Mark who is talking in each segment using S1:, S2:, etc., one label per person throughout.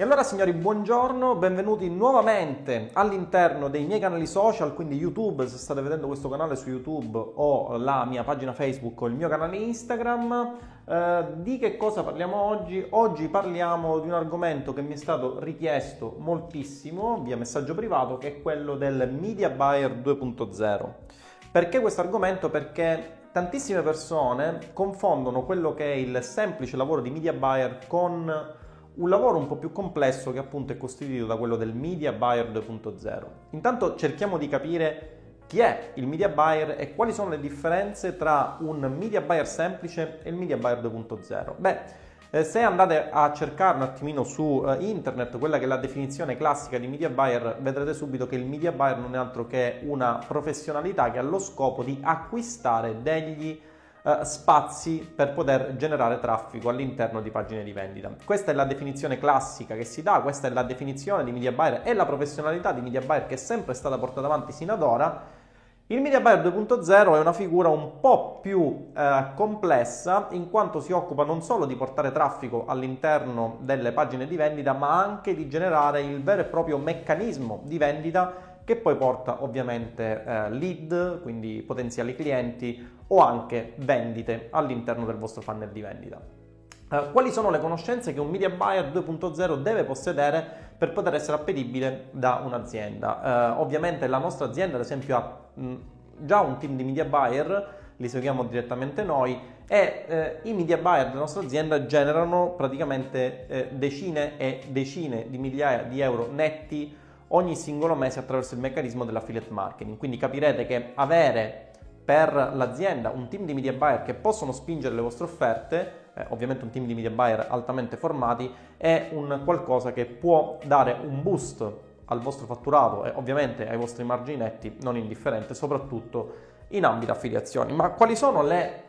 S1: E allora signori, buongiorno, benvenuti nuovamente all'interno dei miei canali social, quindi YouTube, se state vedendo questo canale su YouTube o la mia pagina Facebook o il mio canale Instagram. Eh, di che cosa parliamo oggi? Oggi parliamo di un argomento che mi è stato richiesto moltissimo via messaggio privato, che è quello del Media Buyer 2.0. Perché questo argomento? Perché tantissime persone confondono quello che è il semplice lavoro di media buyer con un lavoro un po' più complesso che appunto è costituito da quello del Media Buyer 2.0. Intanto cerchiamo di capire chi è il media buyer e quali sono le differenze tra un media buyer semplice e il media buyer 2.0. Beh, eh, se andate a cercare un attimino su eh, internet quella che è la definizione classica di media buyer, vedrete subito che il media buyer non è altro che una professionalità che ha lo scopo di acquistare degli eh, spazi per poter generare traffico all'interno di pagine di vendita. Questa è la definizione classica che si dà, questa è la definizione di media buyer e la professionalità di media buyer che è sempre stata portata avanti sino ad ora. Il Media Buyer 2.0 è una figura un po' più eh, complessa in quanto si occupa non solo di portare traffico all'interno delle pagine di vendita, ma anche di generare il vero e proprio meccanismo di vendita che poi porta ovviamente eh, lead, quindi potenziali clienti o anche vendite all'interno del vostro funnel di vendita. Uh, quali sono le conoscenze che un media buyer 2.0 deve possedere per poter essere appetibile da un'azienda? Uh, ovviamente la nostra azienda, ad esempio, ha mh, già un team di media buyer, li seguiamo direttamente noi e eh, i media buyer della nostra azienda generano praticamente eh, decine e decine di migliaia di euro netti ogni singolo mese attraverso il meccanismo dell'affiliate marketing. Quindi capirete che avere per l'azienda un team di media buyer che possono spingere le vostre offerte, eh, ovviamente un team di media buyer altamente formati, è un qualcosa che può dare un boost al vostro fatturato e ovviamente ai vostri margini netti non indifferente, soprattutto in ambito affiliazioni. Ma quali sono le,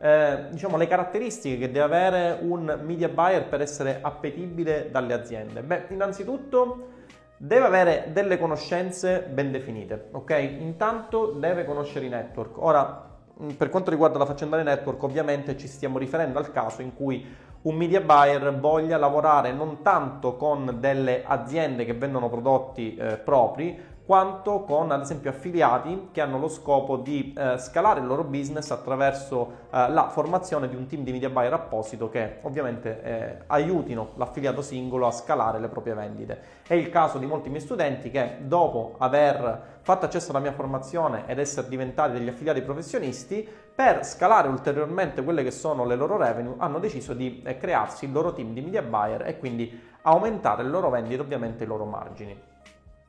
S1: eh, diciamo, le caratteristiche che deve avere un media buyer per essere appetibile dalle aziende? Beh, innanzitutto Deve avere delle conoscenze ben definite, ok? Intanto deve conoscere i network. Ora, mm, per quanto riguarda la faccenda dei network, ovviamente ci stiamo riferendo al caso in cui un media buyer voglia lavorare non tanto con delle aziende che vendono prodotti eh, propri, quanto con ad esempio affiliati che hanno lo scopo di eh, scalare il loro business attraverso eh, la formazione di un team di media buyer apposito che ovviamente eh, aiutino l'affiliato singolo a scalare le proprie vendite. È il caso di molti miei studenti che dopo aver fatto accesso alla mia formazione ed essere diventati degli affiliati professionisti, per scalare ulteriormente quelle che sono le loro revenue hanno deciso di eh, crearsi il loro team di media buyer e quindi aumentare le loro vendite ovviamente i loro margini.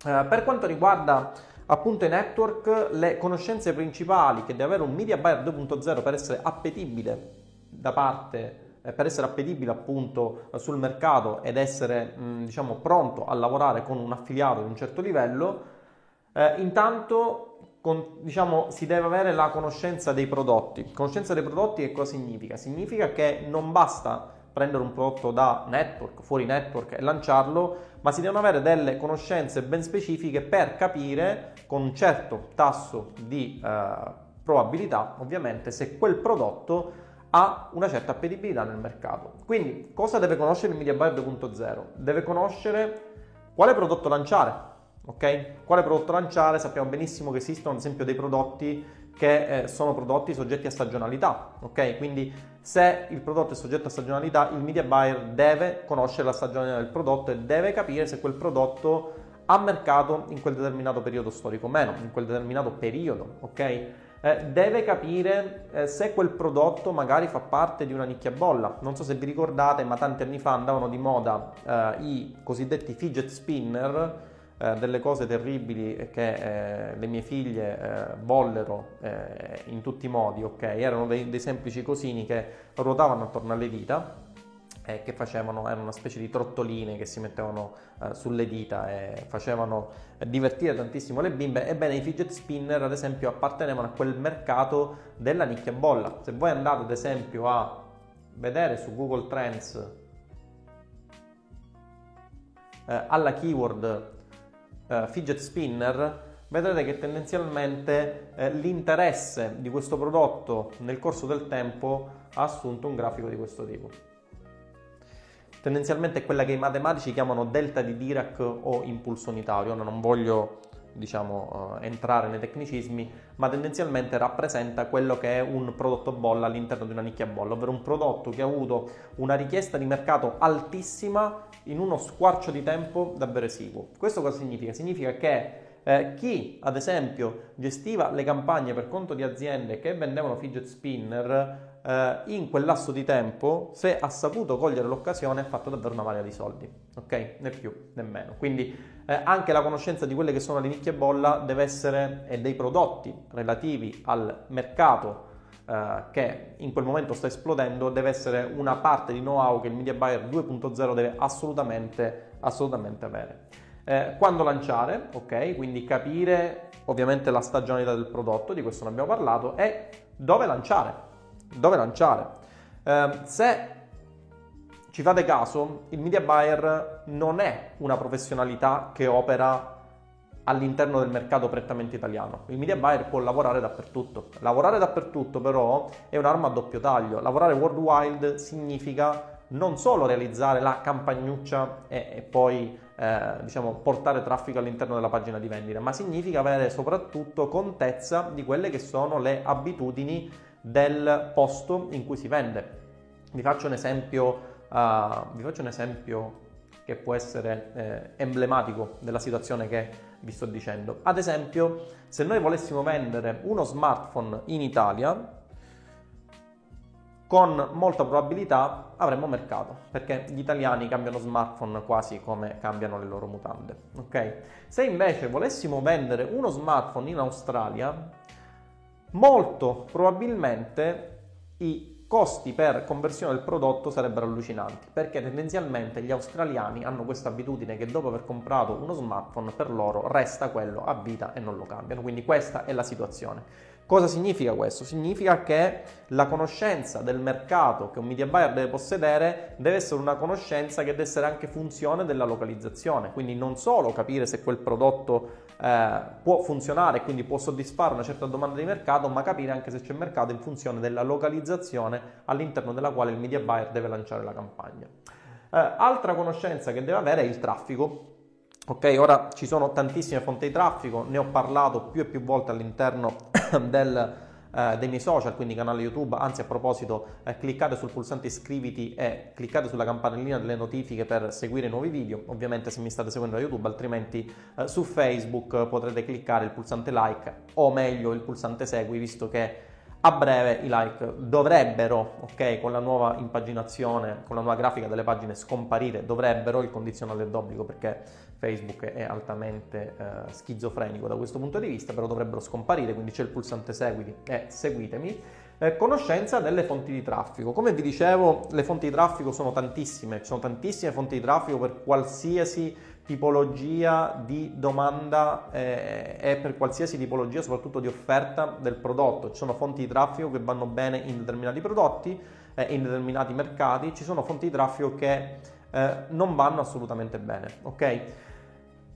S1: Eh, per quanto riguarda appunto i network, le conoscenze principali che deve avere un media buyer 2.0 per essere appetibile da parte eh, per essere appetibile appunto sul mercato ed essere mh, diciamo pronto a lavorare con un affiliato di un certo livello, eh, intanto con, diciamo, si deve avere la conoscenza dei prodotti. Conoscenza dei prodotti che cosa significa? Significa che non basta prendere un prodotto da network, fuori network e lanciarlo, ma si devono avere delle conoscenze ben specifiche per capire con un certo tasso di eh, probabilità, ovviamente, se quel prodotto ha una certa appetibilità nel mercato. Quindi, cosa deve conoscere il Media Buyer 2.0? Deve conoscere quale prodotto lanciare, ok? Quale prodotto lanciare? Sappiamo benissimo che esistono ad esempio dei prodotti che eh, sono prodotti soggetti a stagionalità, ok? Quindi se il prodotto è soggetto a stagionalità, il media buyer deve conoscere la stagionalità del prodotto e deve capire se quel prodotto ha mercato in quel determinato periodo storico o meno, in quel determinato periodo, ok? Eh, deve capire eh, se quel prodotto magari fa parte di una nicchia bolla. Non so se vi ricordate, ma tanti anni fa andavano di moda eh, i cosiddetti fidget spinner, eh, delle cose terribili che eh, le mie figlie eh, vollero eh, in tutti i modi, ok? Erano dei, dei, semplici cosini che ruotavano attorno alle dita e che facevano, erano una specie di trottoline che si mettevano eh, sulle dita e facevano divertire tantissimo le bimbe. Ebbene, i fidget spinner, ad esempio, appartenevano a quel mercato della nicchia bolla. Se voi andate, ad esempio, a vedere su Google Trends alla keyword uh, fidget spinner, vedrete che tendenzialmente eh, l'interesse di questo prodotto nel corso del tempo ha assunto un grafico di questo tipo. tendenzialmente è quella che i matematici chiamano delta di Dirac o impulso unitario. Ora non voglio diciamo, uh, entrare nei tecnicismi, ma tendenzialmente rappresenta quello che è un prodotto bolla all'interno di una nicchia bolla, ovvero un prodotto che ha avuto una richiesta di mercato altissima in uno squarcio di tempo davvero esiguo. Questo cosa significa? Significa che eh, chi ad esempio gestiva le campagne per conto di aziende che vendevano fidget spinner eh, in quel lasso di tempo, se ha saputo cogliere l'occasione, ha fatto davvero una marea di soldi, ok? Né più né meno. Quindi eh, anche la conoscenza di quelle che sono le nicchie bolla deve essere e dei prodotti relativi al mercato eh, che in quel momento sta esplodendo deve essere una parte di know-how che il media buyer 2.0 deve assolutamente, assolutamente avere. Eh, quando lanciare, ok? Quindi capire ovviamente la stagionalità del prodotto, di questo ne abbiamo parlato, e dove lanciare. Dove lanciare? Eh, se ci fate caso, il media buyer non è una professionalità che opera all'interno del mercato prettamente italiano. Il media buyer può lavorare dappertutto. Lavorare dappertutto però è un'arma a doppio taglio. Lavorare worldwide significa non solo realizzare la campagnuccia e, e poi eh, diciamo, portare traffico all'interno della pagina di vendita, ma significa avere soprattutto contezza di quelle che sono le abitudini del posto in cui si vende. Vi faccio un esempio, uh, faccio un esempio che può essere eh, emblematico della situazione che vi sto dicendo. Ad esempio, se noi volessimo vendere uno smartphone in Italia, con molta probabilità avremmo mercato, perché gli italiani cambiano smartphone quasi come cambiano le loro mutande. Ok? Se invece volessimo vendere uno smartphone in Australia, molto probabilmente i costi per conversione del prodotto sarebbero allucinanti, perché tendenzialmente gli australiani hanno questa abitudine che dopo aver comprato uno smartphone per loro resta quello a vita e non lo cambiano, quindi questa è la situazione. Cosa significa questo? Significa che la conoscenza del mercato che un media buyer deve possedere deve essere una conoscenza che deve essere anche funzione della localizzazione, quindi non solo capire se quel prodotto eh, può funzionare e quindi può soddisfare una certa domanda di mercato, ma capire anche se c'è mercato in funzione della localizzazione all'interno della quale il media buyer deve lanciare la campagna. Eh, altra conoscenza che deve avere è il traffico. Ok, ora ci sono tantissime fonti di traffico, ne ho parlato più e più volte all'interno del, eh, dei miei social, quindi canale YouTube. Anzi, a proposito, eh, cliccate sul pulsante iscriviti e cliccate sulla campanellina delle notifiche per seguire nuovi video. Ovviamente, se mi state seguendo da YouTube, altrimenti eh, su Facebook potrete cliccare il pulsante like o meglio il pulsante segui, visto che a breve i like dovrebbero, ok, con la nuova impaginazione, con la nuova grafica delle pagine scomparire, dovrebbero, il condizionale d'obbligo perché Facebook è altamente eh, schizofrenico da questo punto di vista, però dovrebbero scomparire, quindi c'è il pulsante seguiti e seguitemi. Eh, conoscenza delle fonti di traffico. Come vi dicevo, le fonti di traffico sono tantissime, ci sono tantissime fonti di traffico per qualsiasi tipologia di domanda eh, e per qualsiasi tipologia soprattutto di offerta del prodotto. Ci sono fonti di traffico che vanno bene in determinati prodotti, eh, in determinati mercati, ci sono fonti di traffico che eh, non vanno assolutamente bene, ok?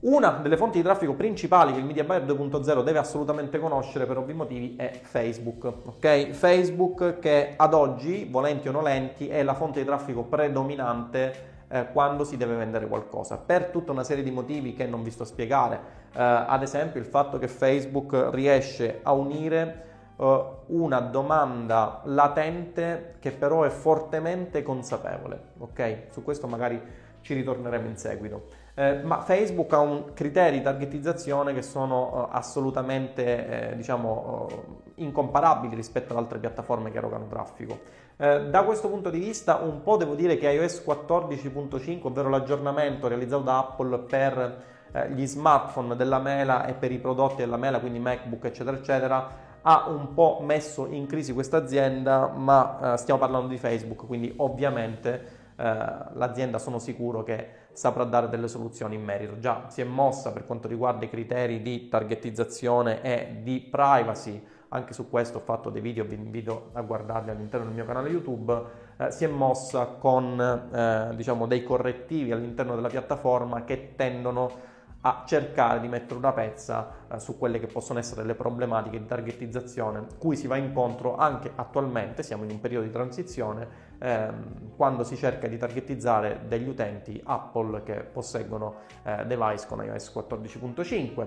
S1: Una delle fonti di traffico principali che il Media Buyer 2.0 deve assolutamente conoscere per ovvi motivi è Facebook. ok? Facebook che ad oggi, volenti o nolenti, è la fonte di traffico predominante eh, quando si deve vendere qualcosa, per tutta una serie di motivi che non vi sto a spiegare. Eh, ad esempio il fatto che Facebook riesce a unire eh, una domanda latente che però è fortemente consapevole. Ok? Su questo magari ci ritorneremo in seguito. Eh, ma Facebook ha un criteri di targetizzazione che sono uh, assolutamente eh, diciamo, uh, incomparabili rispetto ad altre piattaforme che erogano traffico. Eh, da questo punto di vista un po' devo dire che iOS 14.5, ovvero l'aggiornamento realizzato da Apple per eh, gli smartphone della Mela e per i prodotti della Mela, quindi MacBook eccetera eccetera, ha un po' messo in crisi questa azienda, ma eh, stiamo parlando di Facebook, quindi ovviamente l'azienda sono sicuro che saprà dare delle soluzioni in merito. Già si è mossa per quanto riguarda i criteri di targetizzazione e di privacy, anche su questo ho fatto dei video, vi invito a guardarli all'interno del mio canale YouTube, eh, si è mossa con eh, diciamo, dei correttivi all'interno della piattaforma che tendono a cercare di mettere una pezza eh, su quelle che possono essere le problematiche di targetizzazione cui si va incontro anche attualmente, siamo in un periodo di transizione, ehm, quando si cerca di targetizzare degli utenti Apple che posseggono eh, device con iOS 14.5.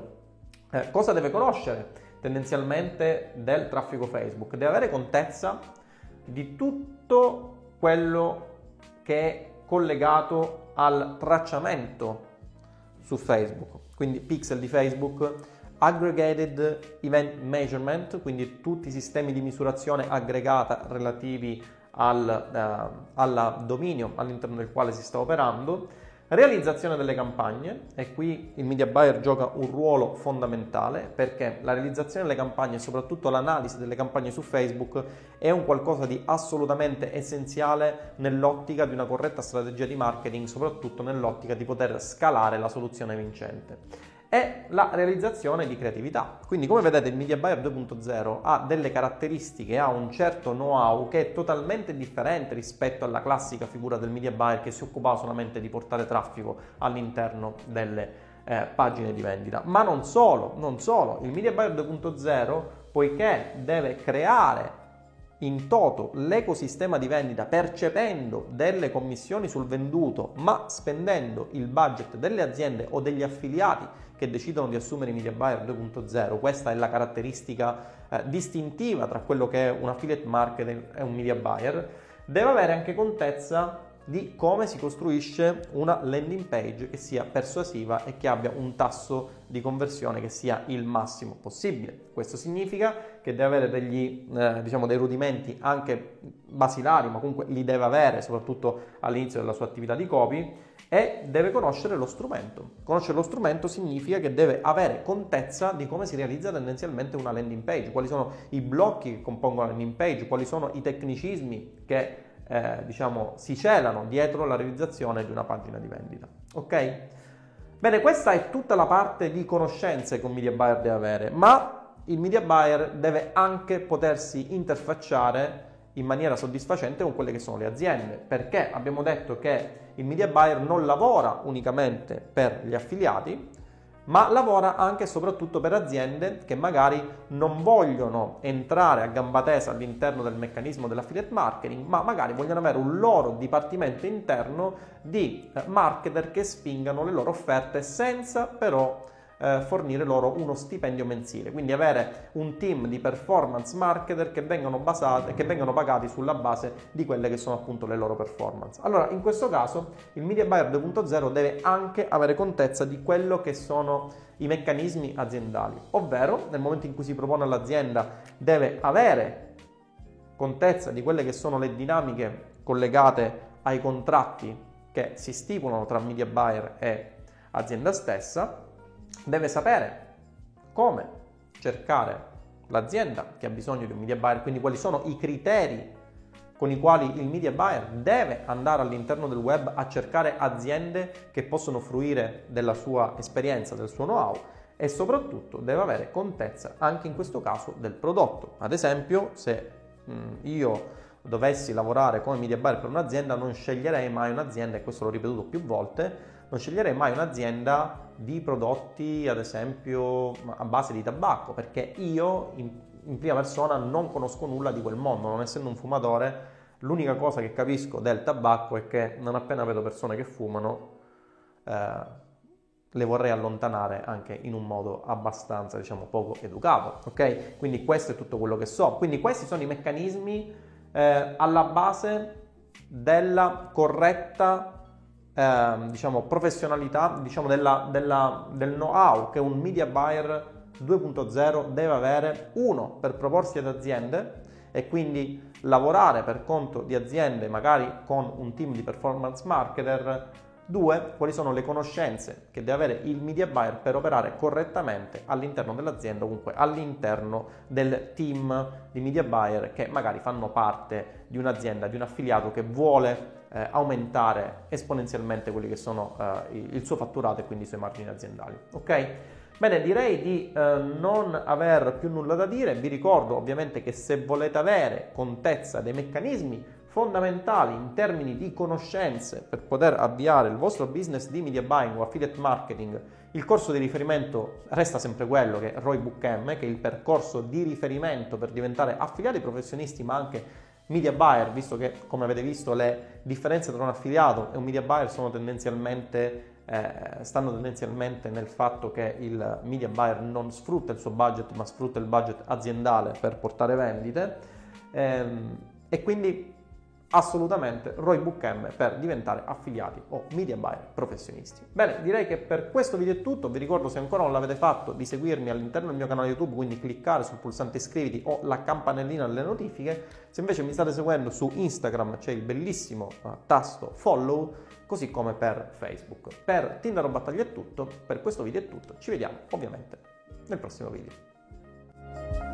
S1: Eh, cosa deve conoscere tendenzialmente del traffico Facebook? Deve avere contezza di tutto quello che è collegato al tracciamento su Facebook, quindi pixel di Facebook, aggregated event measurement, quindi tutti i sistemi di misurazione aggregata relativi al, uh, al dominio all'interno del quale si sta operando, Realizzazione delle campagne, e qui il media buyer gioca un ruolo fondamentale perché la realizzazione delle campagne soprattutto l'analisi delle campagne su Facebook è un qualcosa di assolutamente essenziale nell'ottica di una corretta strategia di marketing, soprattutto nell'ottica di poter scalare la soluzione vincente è la realizzazione di creatività. Quindi come vedete il Media Buyer 2.0 ha delle caratteristiche, ha un certo know-how che è totalmente differente rispetto alla classica figura del Media Buyer che si occupava solamente di portare traffico all'interno delle eh, pagine di vendita. Ma non solo, non solo, il Media Buyer 2.0 poiché deve creare in toto l'ecosistema di vendita percependo delle commissioni sul venduto ma spendendo il budget delle aziende o degli affiliati che decidono di assumere media buyer 2.0, questa è la caratteristica eh, distintiva tra quello che è un affiliate marketing e un media buyer, deve avere anche contezza di come si costruisce una landing page che sia persuasiva e che abbia un tasso di conversione che sia il massimo possibile. Questo significa che deve avere degli, eh, diciamo, dei rudimenti anche basilari, ma comunque li deve avere soprattutto all'inizio della sua attività di copy e deve conoscere lo strumento. Conoscere lo strumento significa che deve avere contezza di come si realizza tendenzialmente una landing page, quali sono i blocchi che compongono la landing page, quali sono i tecnicismi che eh, diciamo, si celano dietro la realizzazione di una pagina di vendita. Ok? Bene, questa è tutta la parte di conoscenze che un media buyer deve avere, ma il media buyer deve anche potersi interfacciare in maniera soddisfacente con quelle che sono le aziende, perché abbiamo detto che il media buyer non lavora unicamente per gli affiliati, ma lavora anche e soprattutto per aziende che magari non vogliono entrare a gamba tesa all'interno del meccanismo dell'affiliate marketing, ma magari vogliono avere un loro dipartimento interno di eh, marketer che spingano le loro offerte senza però eh, fornire loro uno stipendio mensile, quindi avere un team di performance marketer che vengono, basate, che vengono pagati sulla base di quelle che sono appunto le loro performance. Allora, in questo caso il Media Buyer 2.0 deve anche avere contezza di quello che sono i meccanismi aziendali, ovvero nel momento in cui si propone all'azienda deve avere contezza di quelle che sono le dinamiche collegate ai contratti che si stipulano tra media buyer e azienda stessa deve sapere come cercare l'azienda che ha bisogno di un media buyer, quindi quali sono i criteri con i quali il media buyer deve andare all'interno del web a cercare aziende che possono fruire della sua esperienza, del suo know-how e soprattutto deve avere contezza anche in questo caso del prodotto. Ad esempio, se mh, io dovessi lavorare come media buyer per un'azienda, non sceglierei mai un'azienda, e questo l'ho ripetuto più volte, non sceglierei mai un'azienda di prodotti, ad esempio, a base di tabacco, perché io in, in prima persona non conosco nulla di quel mondo, non essendo un fumatore, l'unica cosa che capisco del tabacco è che non appena vedo persone che fumano, eh, le vorrei allontanare anche in un modo abbastanza, diciamo, poco educato, ok? Quindi questo è tutto quello che so. Quindi questi sono i meccanismi eh, alla base della corretta eh, diciamo, professionalità diciamo, della, della, del know-how che un media buyer 2.0 deve avere, uno, per proporsi ad aziende e quindi lavorare per conto di aziende magari con un team di performance marketer, due, quali sono le conoscenze che deve avere il media buyer per operare correttamente all'interno dell'azienda comunque all'interno del team di media buyer che magari fanno parte di un'azienda, di un affiliato che vuole eh, aumentare esponenzialmente quelli che sono eh, il suo fatturato e quindi i suoi margini aziendali. Ok? Bene, direi di eh, non aver più nulla da dire. Vi ricordo ovviamente che se volete avere contezza dei meccanismi fondamentali in termini di conoscenze per poter avviare il vostro business di media buying o affiliate marketing, il corso di riferimento resta sempre quello che è Roy Book M, che è il percorso di riferimento per diventare affiliati professionisti ma anche media buyer, visto che come avete visto le differenze tra un affiliato e un media buyer sono tendenzialmente eh, stanno tendenzialmente nel fatto che il media buyer non sfrutta il suo budget ma sfrutta il budget aziendale per portare vendite. Ehm, e quindi assolutamente Roy Book per diventare affiliati o media buyer professionisti. Bene, direi che per questo video è tutto, vi ricordo se ancora non l'avete fatto di seguirmi all'interno del mio canale YouTube, quindi cliccare sul pulsante iscriviti o la campanellina delle notifiche, se invece mi state seguendo su Instagram c'è il bellissimo uh, tasto follow, così come per Facebook. Per Tinder o Battaglia è tutto, per questo video è tutto, ci vediamo ovviamente nel prossimo video.